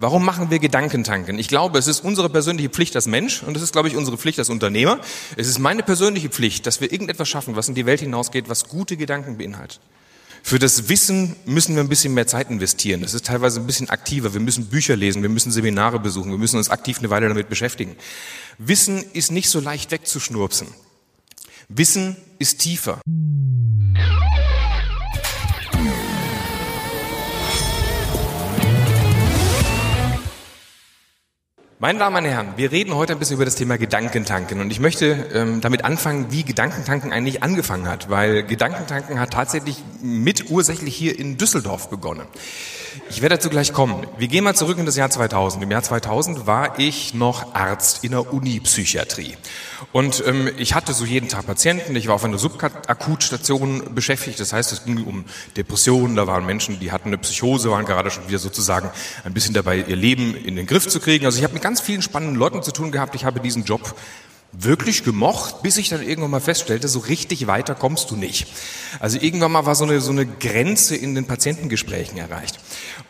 Warum machen wir Gedankentanken? Ich glaube, es ist unsere persönliche Pflicht als Mensch und es ist, glaube ich, unsere Pflicht als Unternehmer. Es ist meine persönliche Pflicht, dass wir irgendetwas schaffen, was in die Welt hinausgeht, was gute Gedanken beinhaltet. Für das Wissen müssen wir ein bisschen mehr Zeit investieren. Das ist teilweise ein bisschen aktiver. Wir müssen Bücher lesen, wir müssen Seminare besuchen, wir müssen uns aktiv eine Weile damit beschäftigen. Wissen ist nicht so leicht wegzuschnurpsen. Wissen ist tiefer. Meine Damen und Herren, wir reden heute ein bisschen über das Thema Gedankentanken und ich möchte ähm, damit anfangen, wie Gedankentanken eigentlich angefangen hat, weil Gedankentanken hat tatsächlich mit ursächlich hier in Düsseldorf begonnen. Ich werde dazu gleich kommen. Wir gehen mal zurück in das Jahr 2000. Im Jahr 2000 war ich noch Arzt in der Uni-Psychiatrie. Und ähm, ich hatte so jeden Tag Patienten. Ich war auf einer Subakutstation beschäftigt. Das heißt, es ging um Depressionen. Da waren Menschen, die hatten eine Psychose, waren gerade schon wieder sozusagen ein bisschen dabei, ihr Leben in den Griff zu kriegen. Also ich habe mit ganz vielen spannenden Leuten zu tun gehabt. Ich habe diesen Job wirklich gemocht, bis ich dann irgendwann mal feststellte, so richtig weiter kommst du nicht. Also irgendwann mal war so eine, so eine Grenze in den Patientengesprächen erreicht.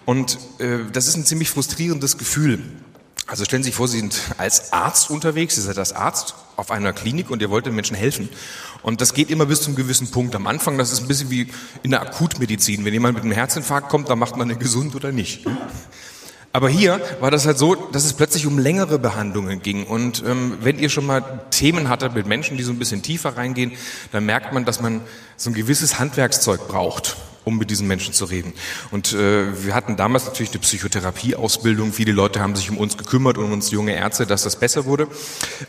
Und äh, das ist ein ziemlich frustrierendes Gefühl. Also stellen Sie sich vor, Sie sind als Arzt unterwegs, Sie sind als Arzt auf einer Klinik und ihr wollt den Menschen helfen. Und das geht immer bis zum gewissen Punkt. Am Anfang, das ist ein bisschen wie in der Akutmedizin. Wenn jemand mit einem Herzinfarkt kommt, dann macht man den gesund oder nicht. Aber hier war das halt so, dass es plötzlich um längere Behandlungen ging. Und ähm, wenn ihr schon mal Themen hattet mit Menschen, die so ein bisschen tiefer reingehen, dann merkt man, dass man so ein gewisses Handwerkszeug braucht um mit diesen Menschen zu reden. Und äh, wir hatten damals natürlich eine Psychotherapieausbildung. Viele Leute haben sich um uns gekümmert und um uns junge Ärzte, dass das besser wurde.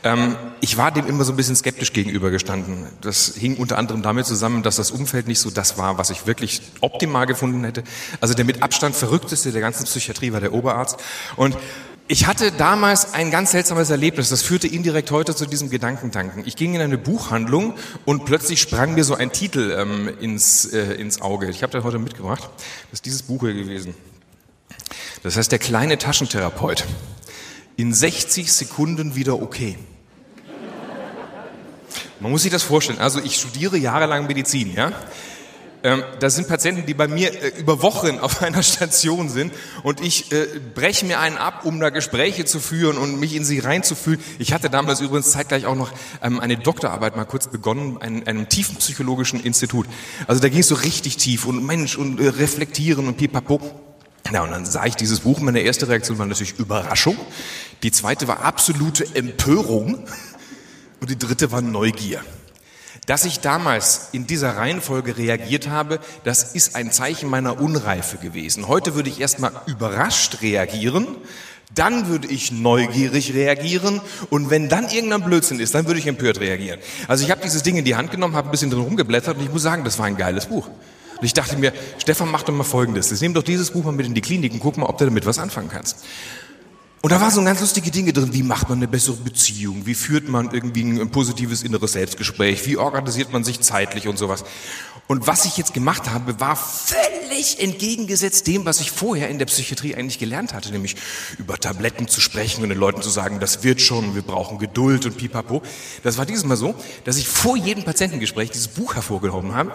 Ähm, ich war dem immer so ein bisschen skeptisch gegenübergestanden. Das hing unter anderem damit zusammen, dass das Umfeld nicht so das war, was ich wirklich optimal gefunden hätte. Also der mit Abstand verrückteste der ganzen Psychiatrie war der Oberarzt. Und ich hatte damals ein ganz seltsames Erlebnis, das führte indirekt heute zu diesem Gedankentanken. Ich ging in eine Buchhandlung und plötzlich sprang mir so ein Titel ähm, ins, äh, ins Auge. Ich habe das heute mitgebracht. Das ist dieses Buch hier gewesen. Das heißt, der kleine Taschentherapeut. In 60 Sekunden wieder okay. Man muss sich das vorstellen. Also ich studiere jahrelang Medizin, ja. Ähm, das sind Patienten, die bei mir äh, über Wochen auf einer Station sind und ich äh, breche mir einen ab, um da Gespräche zu führen und mich in sie reinzufühlen. Ich hatte damals übrigens zeitgleich auch noch ähm, eine Doktorarbeit mal kurz begonnen, einem, einem tiefen psychologischen Institut. Also da ging es so richtig tief und Mensch und äh, reflektieren und pipapo. Ja, und dann sah ich dieses Buch. Meine erste Reaktion war natürlich Überraschung. Die zweite war absolute Empörung. Und die dritte war Neugier. Dass ich damals in dieser Reihenfolge reagiert habe, das ist ein Zeichen meiner Unreife gewesen. Heute würde ich erstmal überrascht reagieren, dann würde ich neugierig reagieren und wenn dann irgendein Blödsinn ist, dann würde ich empört reagieren. Also ich habe dieses Ding in die Hand genommen, habe ein bisschen drin rumgeblättert und ich muss sagen, das war ein geiles Buch. Und ich dachte mir, Stefan, mach doch mal Folgendes. Jetzt nimm doch dieses Buch mal mit in die Klinik und guck mal, ob du damit was anfangen kannst. Und da waren so ganz lustige Dinge drin. Wie macht man eine bessere Beziehung? Wie führt man irgendwie ein positives inneres Selbstgespräch? Wie organisiert man sich zeitlich und sowas? Und was ich jetzt gemacht habe, war völlig entgegengesetzt dem, was ich vorher in der Psychiatrie eigentlich gelernt hatte, nämlich über Tabletten zu sprechen und den Leuten zu sagen, das wird schon, wir brauchen Geduld und pipapo. Das war dieses Mal so, dass ich vor jedem Patientengespräch dieses Buch hervorgehoben habe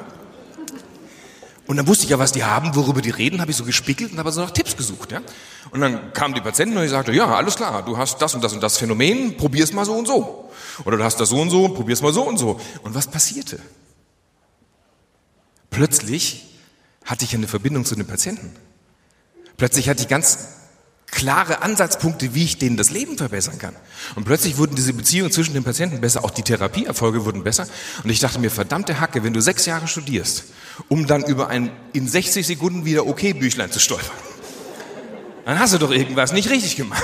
und dann wusste ich ja, was die haben, worüber die reden, habe ich so gespickelt und habe so nach Tipps gesucht. Ja? Und dann kamen die Patienten und ich sagte, ja, alles klar, du hast das und das und das Phänomen, probier's mal so und so. Oder du hast das so und so, probier's mal so und so. Und was passierte? Plötzlich hatte ich eine Verbindung zu den Patienten. Plötzlich hatte ich ganz klare Ansatzpunkte, wie ich denen das Leben verbessern kann. Und plötzlich wurden diese Beziehungen zwischen den Patienten besser, auch die Therapieerfolge wurden besser. Und ich dachte mir, verdammte Hacke, wenn du sechs Jahre studierst, um dann über ein in 60 Sekunden wieder okay Büchlein zu stolpern, dann hast du doch irgendwas nicht richtig gemacht.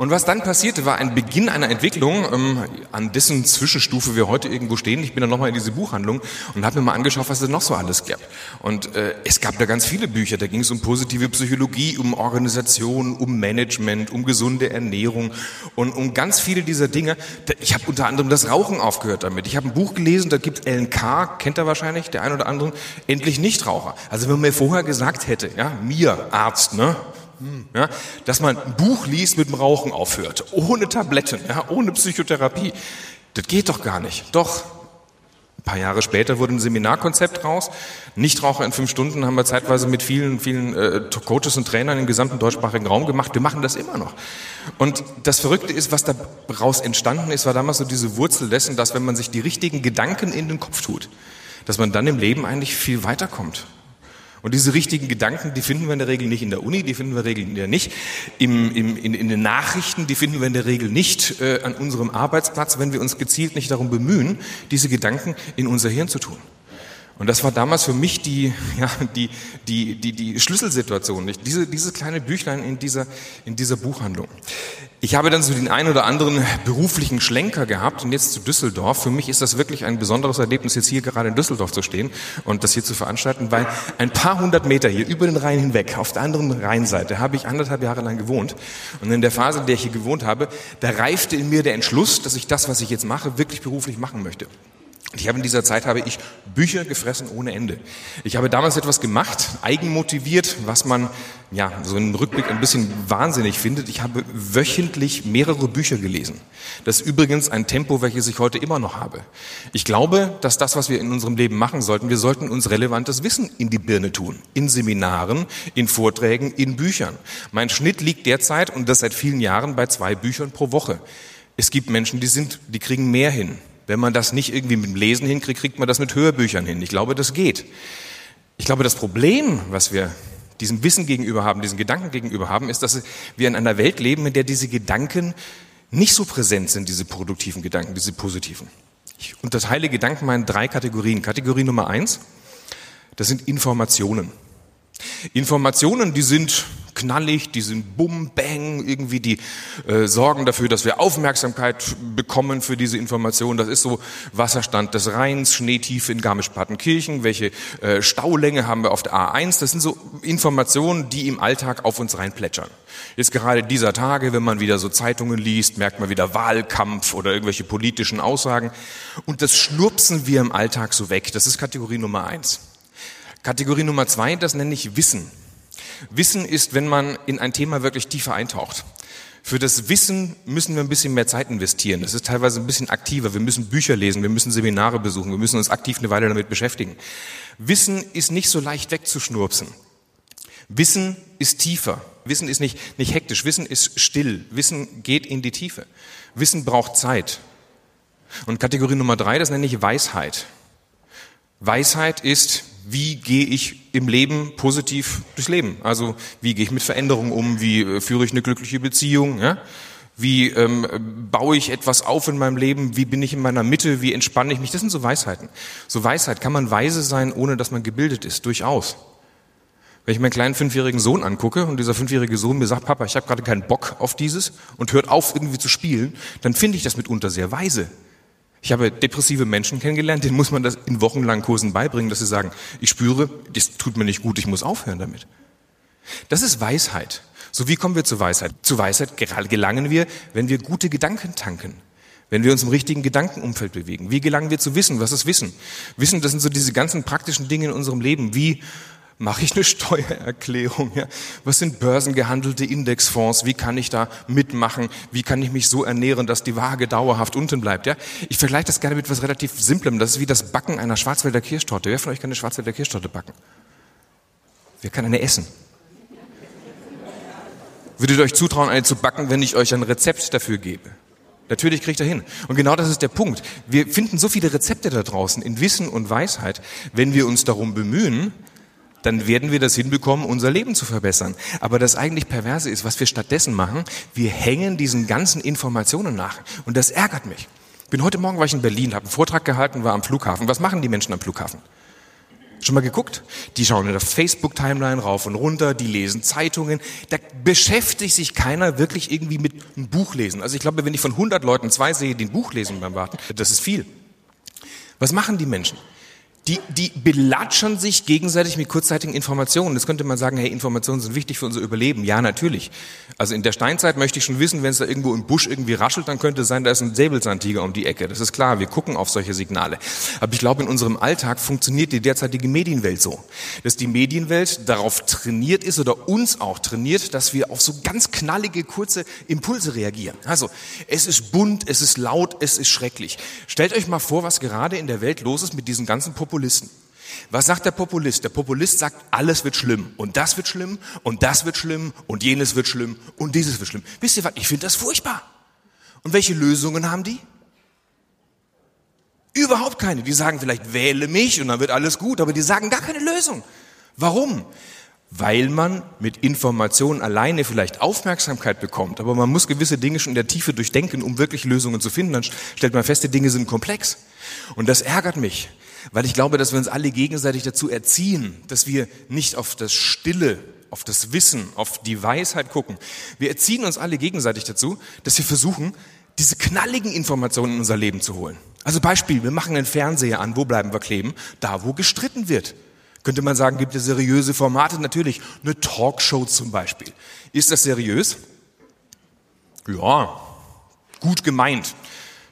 Und was dann passierte, war ein Beginn einer Entwicklung, ähm, an dessen Zwischenstufe wir heute irgendwo stehen. Ich bin dann nochmal in diese Buchhandlung und habe mir mal angeschaut, was es noch so alles gab. Und äh, es gab da ganz viele Bücher. Da ging es um positive Psychologie, um Organisation, um Management, um gesunde Ernährung und um ganz viele dieser Dinge. Ich habe unter anderem das Rauchen aufgehört damit. Ich habe ein Buch gelesen, da gibt LNK, kennt er wahrscheinlich, der ein oder andere, endlich Nichtraucher. Also wenn man mir vorher gesagt hätte, ja, mir, Arzt, ne, ja, dass man ein Buch liest, mit dem Rauchen aufhört, ohne Tabletten, ja, ohne Psychotherapie. Das geht doch gar nicht. Doch, Ein paar Jahre später wurde ein Seminarkonzept raus. Nichtraucher in fünf Stunden haben wir zeitweise mit vielen, vielen äh, Coaches und Trainern im gesamten deutschsprachigen Raum gemacht. Wir machen das immer noch. Und das Verrückte ist, was daraus entstanden ist, war damals so diese Wurzel dessen, dass wenn man sich die richtigen Gedanken in den Kopf tut, dass man dann im Leben eigentlich viel weiterkommt. Und diese richtigen Gedanken, die finden wir in der Regel nicht in der Uni, die finden wir in der Regel nicht im, im, in, in den Nachrichten, die finden wir in der Regel nicht äh, an unserem Arbeitsplatz, wenn wir uns gezielt nicht darum bemühen, diese Gedanken in unser Hirn zu tun. Und das war damals für mich die, ja, die, die, die, die Schlüsselsituation, nicht? Diese, dieses kleine Büchlein in dieser, in dieser Buchhandlung. Ich habe dann so den einen oder anderen beruflichen Schlenker gehabt und jetzt zu Düsseldorf. Für mich ist das wirklich ein besonderes Erlebnis, jetzt hier gerade in Düsseldorf zu stehen und das hier zu veranstalten, weil ein paar hundert Meter hier über den Rhein hinweg, auf der anderen Rheinseite, habe ich anderthalb Jahre lang gewohnt. Und in der Phase, in der ich hier gewohnt habe, da reifte in mir der Entschluss, dass ich das, was ich jetzt mache, wirklich beruflich machen möchte. Ich habe in dieser Zeit habe ich Bücher gefressen ohne Ende. Ich habe damals etwas gemacht, eigenmotiviert, was man ja so im Rückblick ein bisschen wahnsinnig findet. Ich habe wöchentlich mehrere Bücher gelesen. Das ist übrigens ein Tempo, welches ich heute immer noch habe. Ich glaube, dass das, was wir in unserem Leben machen sollten, wir sollten uns relevantes Wissen in die Birne tun. In Seminaren, in Vorträgen, in Büchern. Mein Schnitt liegt derzeit, und das seit vielen Jahren, bei zwei Büchern pro Woche. Es gibt Menschen, die sind, die kriegen mehr hin. Wenn man das nicht irgendwie mit dem Lesen hinkriegt, kriegt man das mit Hörbüchern hin. Ich glaube, das geht. Ich glaube, das Problem, was wir diesem Wissen gegenüber haben, diesen Gedanken gegenüber haben, ist, dass wir in einer Welt leben, in der diese Gedanken nicht so präsent sind, diese produktiven Gedanken, diese positiven. Ich unterteile Gedanken mal in drei Kategorien. Kategorie Nummer eins, das sind Informationen. Informationen, die sind knallig, die sind bum, bang, irgendwie, die äh, sorgen dafür, dass wir Aufmerksamkeit bekommen für diese Informationen. Das ist so Wasserstand des Rheins, Schneetiefe in Garmisch-Partenkirchen, welche äh, Staulänge haben wir auf der A1. Das sind so Informationen, die im Alltag auf uns reinplätschern. Jetzt gerade dieser Tage, wenn man wieder so Zeitungen liest, merkt man wieder Wahlkampf oder irgendwelche politischen Aussagen. Und das schnurpsen wir im Alltag so weg. Das ist Kategorie Nummer eins. Kategorie Nummer zwei, das nenne ich Wissen. Wissen ist, wenn man in ein Thema wirklich tiefer eintaucht. Für das Wissen müssen wir ein bisschen mehr Zeit investieren. Das ist teilweise ein bisschen aktiver. Wir müssen Bücher lesen, wir müssen Seminare besuchen, wir müssen uns aktiv eine Weile damit beschäftigen. Wissen ist nicht so leicht wegzuschnurpsen. Wissen ist tiefer. Wissen ist nicht, nicht hektisch. Wissen ist still. Wissen geht in die Tiefe. Wissen braucht Zeit. Und Kategorie Nummer drei, das nenne ich Weisheit. Weisheit ist, wie gehe ich im Leben positiv durchs Leben? Also wie gehe ich mit Veränderungen um? Wie äh, führe ich eine glückliche Beziehung? Ja? Wie ähm, baue ich etwas auf in meinem Leben? Wie bin ich in meiner Mitte? Wie entspanne ich mich? Das sind so Weisheiten. So Weisheit kann man weise sein, ohne dass man gebildet ist, durchaus. Wenn ich meinen kleinen fünfjährigen Sohn angucke und dieser fünfjährige Sohn mir sagt, Papa, ich habe gerade keinen Bock auf dieses und hört auf irgendwie zu spielen, dann finde ich das mitunter sehr weise. Ich habe depressive Menschen kennengelernt, denen muss man das in wochenlangen Kursen beibringen, dass sie sagen, ich spüre, das tut mir nicht gut, ich muss aufhören damit. Das ist Weisheit. So wie kommen wir zu Weisheit? Zu Weisheit gelangen wir, wenn wir gute Gedanken tanken. Wenn wir uns im richtigen Gedankenumfeld bewegen. Wie gelangen wir zu Wissen? Was ist Wissen? Wissen, das sind so diese ganzen praktischen Dinge in unserem Leben. Wie Mache ich eine Steuererklärung? Ja? Was sind börsengehandelte Indexfonds? Wie kann ich da mitmachen? Wie kann ich mich so ernähren, dass die Waage dauerhaft unten bleibt? Ja? Ich vergleiche das gerne mit etwas relativ Simplem. Das ist wie das Backen einer Schwarzwälder Kirschtorte. Wer von euch kann eine Schwarzwälder Kirschtorte backen? Wer kann eine essen? Würdet ihr euch zutrauen, eine zu backen, wenn ich euch ein Rezept dafür gebe? Natürlich kriegt er hin. Und genau das ist der Punkt. Wir finden so viele Rezepte da draußen in Wissen und Weisheit, wenn wir uns darum bemühen, dann werden wir das hinbekommen, unser Leben zu verbessern. Aber das eigentlich Perverse ist, was wir stattdessen machen, wir hängen diesen ganzen Informationen nach. Und das ärgert mich. Bin heute Morgen war ich in Berlin, habe einen Vortrag gehalten, war am Flughafen. Was machen die Menschen am Flughafen? Schon mal geguckt? Die schauen in der Facebook-Timeline rauf und runter, die lesen Zeitungen. Da beschäftigt sich keiner wirklich irgendwie mit einem Buch lesen. Also ich glaube, wenn ich von 100 Leuten zwei sehe, die ein Buch lesen beim Warten, das ist viel. Was machen die Menschen? Die, die belatschern sich gegenseitig mit kurzzeitigen Informationen. Das könnte man sagen, hey, Informationen sind wichtig für unser Überleben. Ja, natürlich. Also in der Steinzeit möchte ich schon wissen, wenn es da irgendwo im Busch irgendwie raschelt, dann könnte es sein, da ist ein Säbelzahntiger um die Ecke. Das ist klar, wir gucken auf solche Signale. Aber ich glaube, in unserem Alltag funktioniert die derzeitige Medienwelt so, dass die Medienwelt darauf trainiert ist oder uns auch trainiert, dass wir auf so ganz knallige, kurze Impulse reagieren. Also, es ist bunt, es ist laut, es ist schrecklich. Stellt euch mal vor, was gerade in der Welt los ist mit diesen ganzen Populisten. Was sagt der Populist? Der Populist sagt, alles wird schlimm und das wird schlimm und das wird schlimm und jenes wird schlimm und dieses wird schlimm. Wisst ihr was? Ich finde das furchtbar. Und welche Lösungen haben die? Überhaupt keine. Die sagen vielleicht, wähle mich und dann wird alles gut, aber die sagen gar keine Lösung. Warum? Weil man mit Informationen alleine vielleicht Aufmerksamkeit bekommt, aber man muss gewisse Dinge schon in der Tiefe durchdenken, um wirklich Lösungen zu finden. Dann stellt man fest, die Dinge sind komplex. Und das ärgert mich, weil ich glaube, dass wir uns alle gegenseitig dazu erziehen, dass wir nicht auf das Stille, auf das Wissen, auf die Weisheit gucken. Wir erziehen uns alle gegenseitig dazu, dass wir versuchen, diese knalligen Informationen in unser Leben zu holen. Also Beispiel, wir machen einen Fernseher an, wo bleiben wir kleben? Da, wo gestritten wird. Könnte man sagen, gibt es seriöse Formate? Natürlich, eine Talkshow zum Beispiel. Ist das seriös? Ja, gut gemeint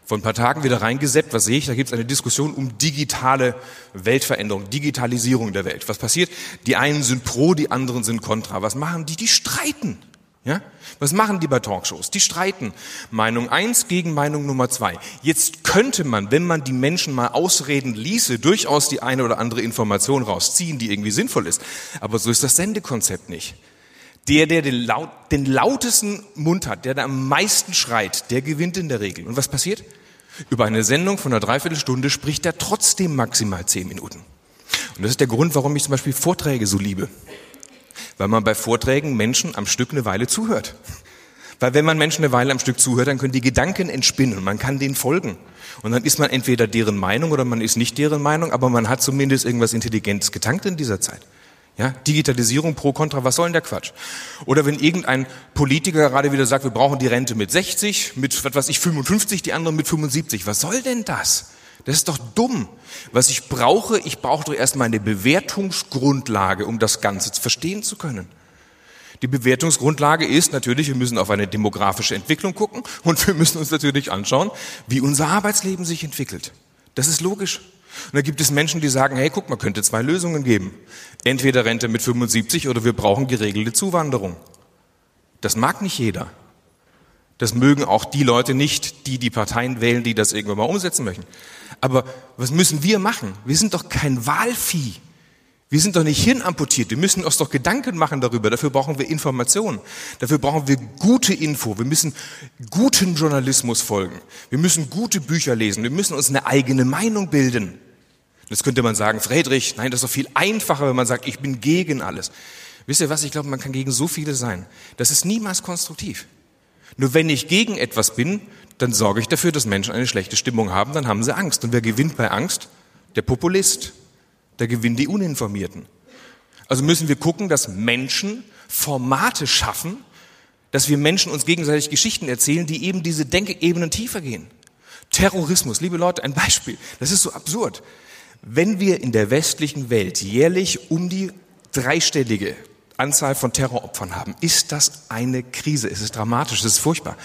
vor ein paar Tagen wieder reingeseppt. Was sehe ich? Da gibt es eine Diskussion um digitale Weltveränderung, Digitalisierung der Welt. Was passiert? Die einen sind pro, die anderen sind kontra. Was machen die? Die streiten. Ja? Was machen die bei Talkshows? Die streiten. Meinung eins gegen Meinung Nummer zwei. Jetzt könnte man, wenn man die Menschen mal ausreden ließe, durchaus die eine oder andere Information rausziehen, die irgendwie sinnvoll ist. Aber so ist das Sendekonzept nicht. Der, der den, laut, den lautesten Mund hat, der, der am meisten schreit, der gewinnt in der Regel. Und was passiert? Über eine Sendung von einer Dreiviertelstunde spricht er trotzdem maximal zehn Minuten. Und das ist der Grund, warum ich zum Beispiel Vorträge so liebe. Weil man bei Vorträgen Menschen am Stück eine Weile zuhört. Weil wenn man Menschen eine Weile am Stück zuhört, dann können die Gedanken entspinnen und man kann denen folgen. Und dann ist man entweder deren Meinung oder man ist nicht deren Meinung, aber man hat zumindest irgendwas Intelligentes getankt in dieser Zeit. Ja, Digitalisierung pro kontra, was soll denn der Quatsch? Oder wenn irgendein Politiker gerade wieder sagt, wir brauchen die Rente mit 60, mit was weiß ich 55, die anderen mit 75. Was soll denn das? Das ist doch dumm. Was ich brauche, ich brauche doch erstmal eine Bewertungsgrundlage, um das Ganze verstehen zu können. Die Bewertungsgrundlage ist natürlich, wir müssen auf eine demografische Entwicklung gucken und wir müssen uns natürlich anschauen, wie unser Arbeitsleben sich entwickelt. Das ist logisch. Und da gibt es Menschen, die sagen, hey, guck, man könnte zwei Lösungen geben. Entweder Rente mit 75 oder wir brauchen geregelte Zuwanderung. Das mag nicht jeder. Das mögen auch die Leute nicht, die die Parteien wählen, die das irgendwann mal umsetzen möchten. Aber was müssen wir machen? Wir sind doch kein Wahlvieh. Wir sind doch nicht hirnamputiert. Wir müssen uns doch Gedanken machen darüber. Dafür brauchen wir Informationen. Dafür brauchen wir gute Info. Wir müssen guten Journalismus folgen. Wir müssen gute Bücher lesen. Wir müssen uns eine eigene Meinung bilden. Jetzt könnte man sagen, Friedrich, nein, das ist doch viel einfacher, wenn man sagt, ich bin gegen alles. Wisst ihr was? Ich glaube, man kann gegen so viele sein. Das ist niemals konstruktiv. Nur wenn ich gegen etwas bin, dann sorge ich dafür, dass Menschen eine schlechte Stimmung haben, dann haben sie Angst. Und wer gewinnt bei Angst? Der Populist. Der gewinnt die Uninformierten. Also müssen wir gucken, dass Menschen Formate schaffen, dass wir Menschen uns gegenseitig Geschichten erzählen, die eben diese Denkebenen tiefer gehen. Terrorismus, liebe Leute, ein Beispiel. Das ist so absurd. Wenn wir in der westlichen Welt jährlich um die dreistellige Anzahl von Terroropfern haben, ist das eine Krise. Es ist dramatisch, es ist furchtbar.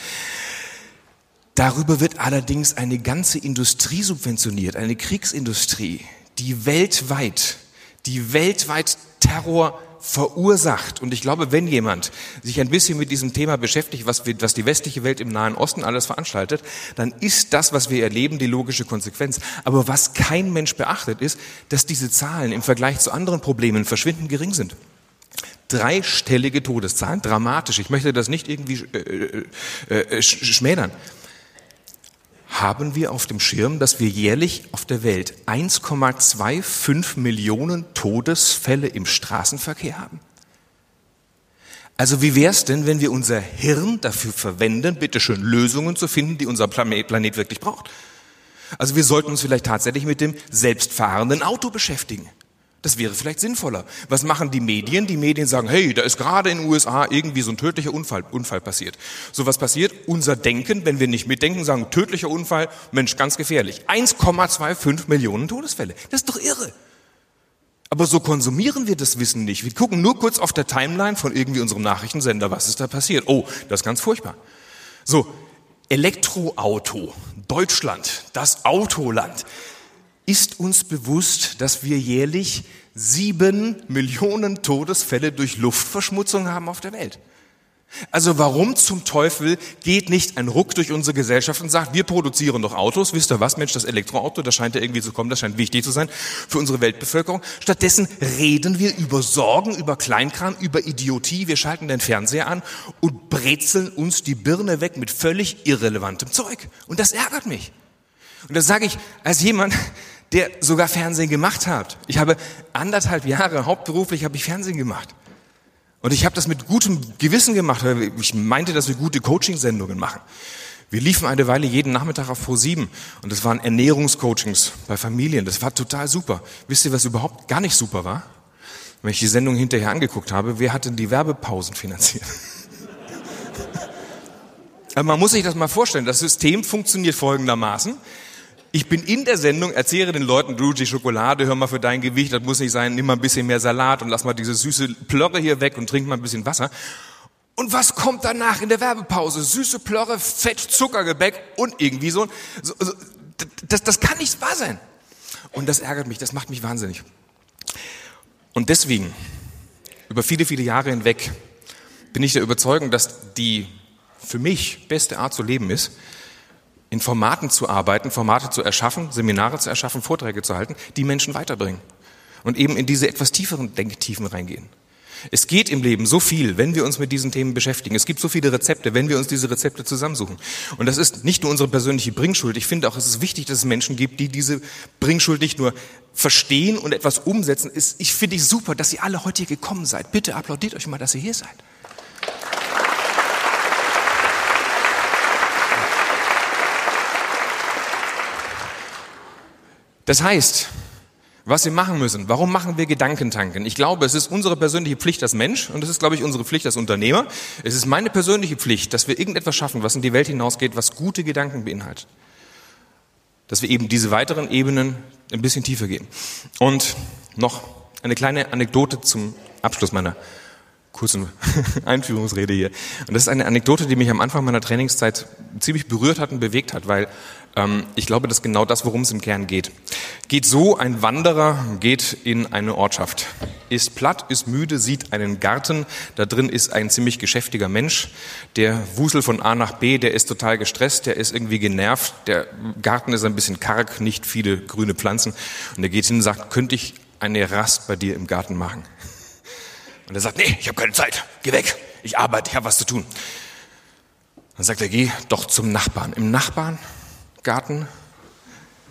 Darüber wird allerdings eine ganze Industrie subventioniert, eine Kriegsindustrie, die weltweit, die weltweit Terror verursacht. Und ich glaube, wenn jemand sich ein bisschen mit diesem Thema beschäftigt, was, wir, was die westliche Welt im Nahen Osten alles veranstaltet, dann ist das, was wir erleben, die logische Konsequenz. Aber was kein Mensch beachtet, ist, dass diese Zahlen im Vergleich zu anderen Problemen verschwindend gering sind dreistellige Todeszahlen, dramatisch. Ich möchte das nicht irgendwie äh, äh, äh schmälern haben wir auf dem Schirm, dass wir jährlich auf der Welt 1,25 Millionen Todesfälle im Straßenverkehr haben? Also wie wäre es denn, wenn wir unser Hirn dafür verwenden, bitteschön Lösungen zu finden, die unser Planet, Planet wirklich braucht? Also wir sollten uns vielleicht tatsächlich mit dem selbstfahrenden Auto beschäftigen. Das wäre vielleicht sinnvoller. Was machen die Medien? Die Medien sagen, hey, da ist gerade in den USA irgendwie so ein tödlicher Unfall, Unfall passiert. So was passiert? Unser Denken, wenn wir nicht mitdenken, sagen, tödlicher Unfall, Mensch, ganz gefährlich. 1,25 Millionen Todesfälle. Das ist doch irre. Aber so konsumieren wir das Wissen nicht. Wir gucken nur kurz auf der Timeline von irgendwie unserem Nachrichtensender, was ist da passiert. Oh, das ist ganz furchtbar. So, Elektroauto, Deutschland, das Autoland. Ist uns bewusst, dass wir jährlich sieben Millionen Todesfälle durch Luftverschmutzung haben auf der Welt? Also warum zum Teufel geht nicht ein Ruck durch unsere Gesellschaft und sagt, wir produzieren doch Autos, wisst ihr was, Mensch, das Elektroauto, das scheint ja irgendwie zu kommen, das scheint wichtig zu sein für unsere Weltbevölkerung. Stattdessen reden wir über Sorgen, über Kleinkram, über Idiotie, wir schalten den Fernseher an und brezeln uns die Birne weg mit völlig irrelevantem Zeug. Und das ärgert mich. Und das sage ich als jemand, der sogar Fernsehen gemacht hat. Ich habe anderthalb Jahre hauptberuflich habe ich Fernsehen gemacht. Und ich habe das mit gutem Gewissen gemacht, ich meinte, dass wir gute Coaching-Sendungen machen. Wir liefen eine Weile jeden Nachmittag auf Pro 7 und das waren Ernährungscoachings bei Familien. Das war total super. Wisst ihr, was überhaupt gar nicht super war? Wenn ich die Sendung hinterher angeguckt habe, wer hat denn die Werbepausen finanziert? Aber man muss sich das mal vorstellen. Das System funktioniert folgendermaßen. Ich bin in der Sendung, erzähle den Leuten, du, die Schokolade, hör mal für dein Gewicht, das muss nicht sein, nimm mal ein bisschen mehr Salat und lass mal diese süße Plörre hier weg und trink mal ein bisschen Wasser. Und was kommt danach in der Werbepause? Süße Plörre, Fett, Zuckergebäck und irgendwie so. so, so das, das kann nicht wahr sein. Und das ärgert mich, das macht mich wahnsinnig. Und deswegen, über viele, viele Jahre hinweg, bin ich der Überzeugung, dass die für mich beste Art zu leben ist, in Formaten zu arbeiten, Formate zu erschaffen, Seminare zu erschaffen, Vorträge zu halten, die Menschen weiterbringen und eben in diese etwas tieferen Denktiefen reingehen. Es geht im Leben so viel, wenn wir uns mit diesen Themen beschäftigen. Es gibt so viele Rezepte, wenn wir uns diese Rezepte zusammensuchen. Und das ist nicht nur unsere persönliche Bringschuld. Ich finde auch, es ist wichtig, dass es Menschen gibt, die diese Bringschuld nicht nur verstehen und etwas umsetzen. Ich finde es super, dass ihr alle heute hier gekommen seid. Bitte applaudiert euch mal, dass ihr hier seid. Das heißt, was wir machen müssen, warum machen wir Gedankentanken? Ich glaube, es ist unsere persönliche Pflicht als Mensch und es ist, glaube ich, unsere Pflicht als Unternehmer. Es ist meine persönliche Pflicht, dass wir irgendetwas schaffen, was in die Welt hinausgeht, was gute Gedanken beinhaltet. Dass wir eben diese weiteren Ebenen ein bisschen tiefer gehen. Und noch eine kleine Anekdote zum Abschluss meiner kurzen Einführungsrede hier. Und das ist eine Anekdote, die mich am Anfang meiner Trainingszeit ziemlich berührt hat und bewegt hat, weil ähm, ich glaube, das ist genau das, worum es im Kern geht. Geht so, ein Wanderer geht in eine Ortschaft, ist platt, ist müde, sieht einen Garten, da drin ist ein ziemlich geschäftiger Mensch, der wuselt von A nach B, der ist total gestresst, der ist irgendwie genervt, der Garten ist ein bisschen karg, nicht viele grüne Pflanzen und er geht hin und sagt, könnte ich eine Rast bei dir im Garten machen? Und er sagt, nee, ich habe keine Zeit, geh weg, ich arbeite, ich habe was zu tun. Dann sagt er, geh doch zum Nachbarn. Im Nachbarn Garten,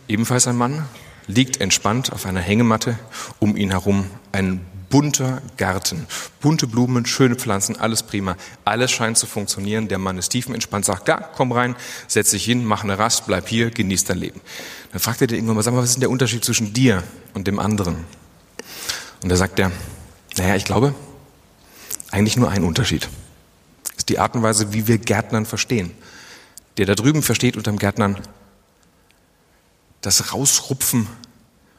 ebenfalls ein Mann, liegt entspannt auf einer Hängematte, um ihn herum ein bunter Garten, bunte Blumen, schöne Pflanzen, alles prima. Alles scheint zu funktionieren. Der Mann ist tiefenentspannt, sagt, ja, komm rein, setz dich hin, mach eine Rast, bleib hier, genieß dein Leben. Dann fragt er dir irgendwann mal, sag mal, was ist denn der Unterschied zwischen dir und dem anderen? Und da sagt er, naja, ich glaube, eigentlich nur ein Unterschied. Ist die Art und Weise, wie wir Gärtnern verstehen. Der da drüben versteht unter dem Gärtnern das Rausrupfen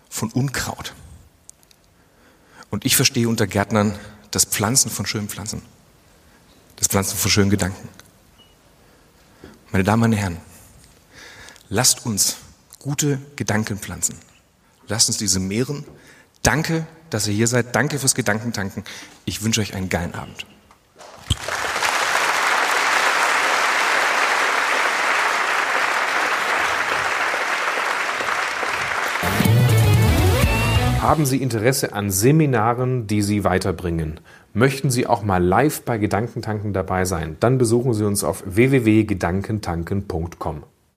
von Unkraut. Und ich verstehe unter Gärtnern das Pflanzen von schönen Pflanzen. Das Pflanzen von schönen Gedanken. Meine Damen und Herren, lasst uns gute Gedanken pflanzen. Lasst uns diese mehren. Danke, dass ihr hier seid. Danke fürs Gedankentanken. Ich wünsche euch einen geilen Abend. Haben Sie Interesse an Seminaren, die Sie weiterbringen? Möchten Sie auch mal live bei Gedankentanken dabei sein? Dann besuchen Sie uns auf www.gedankentanken.com.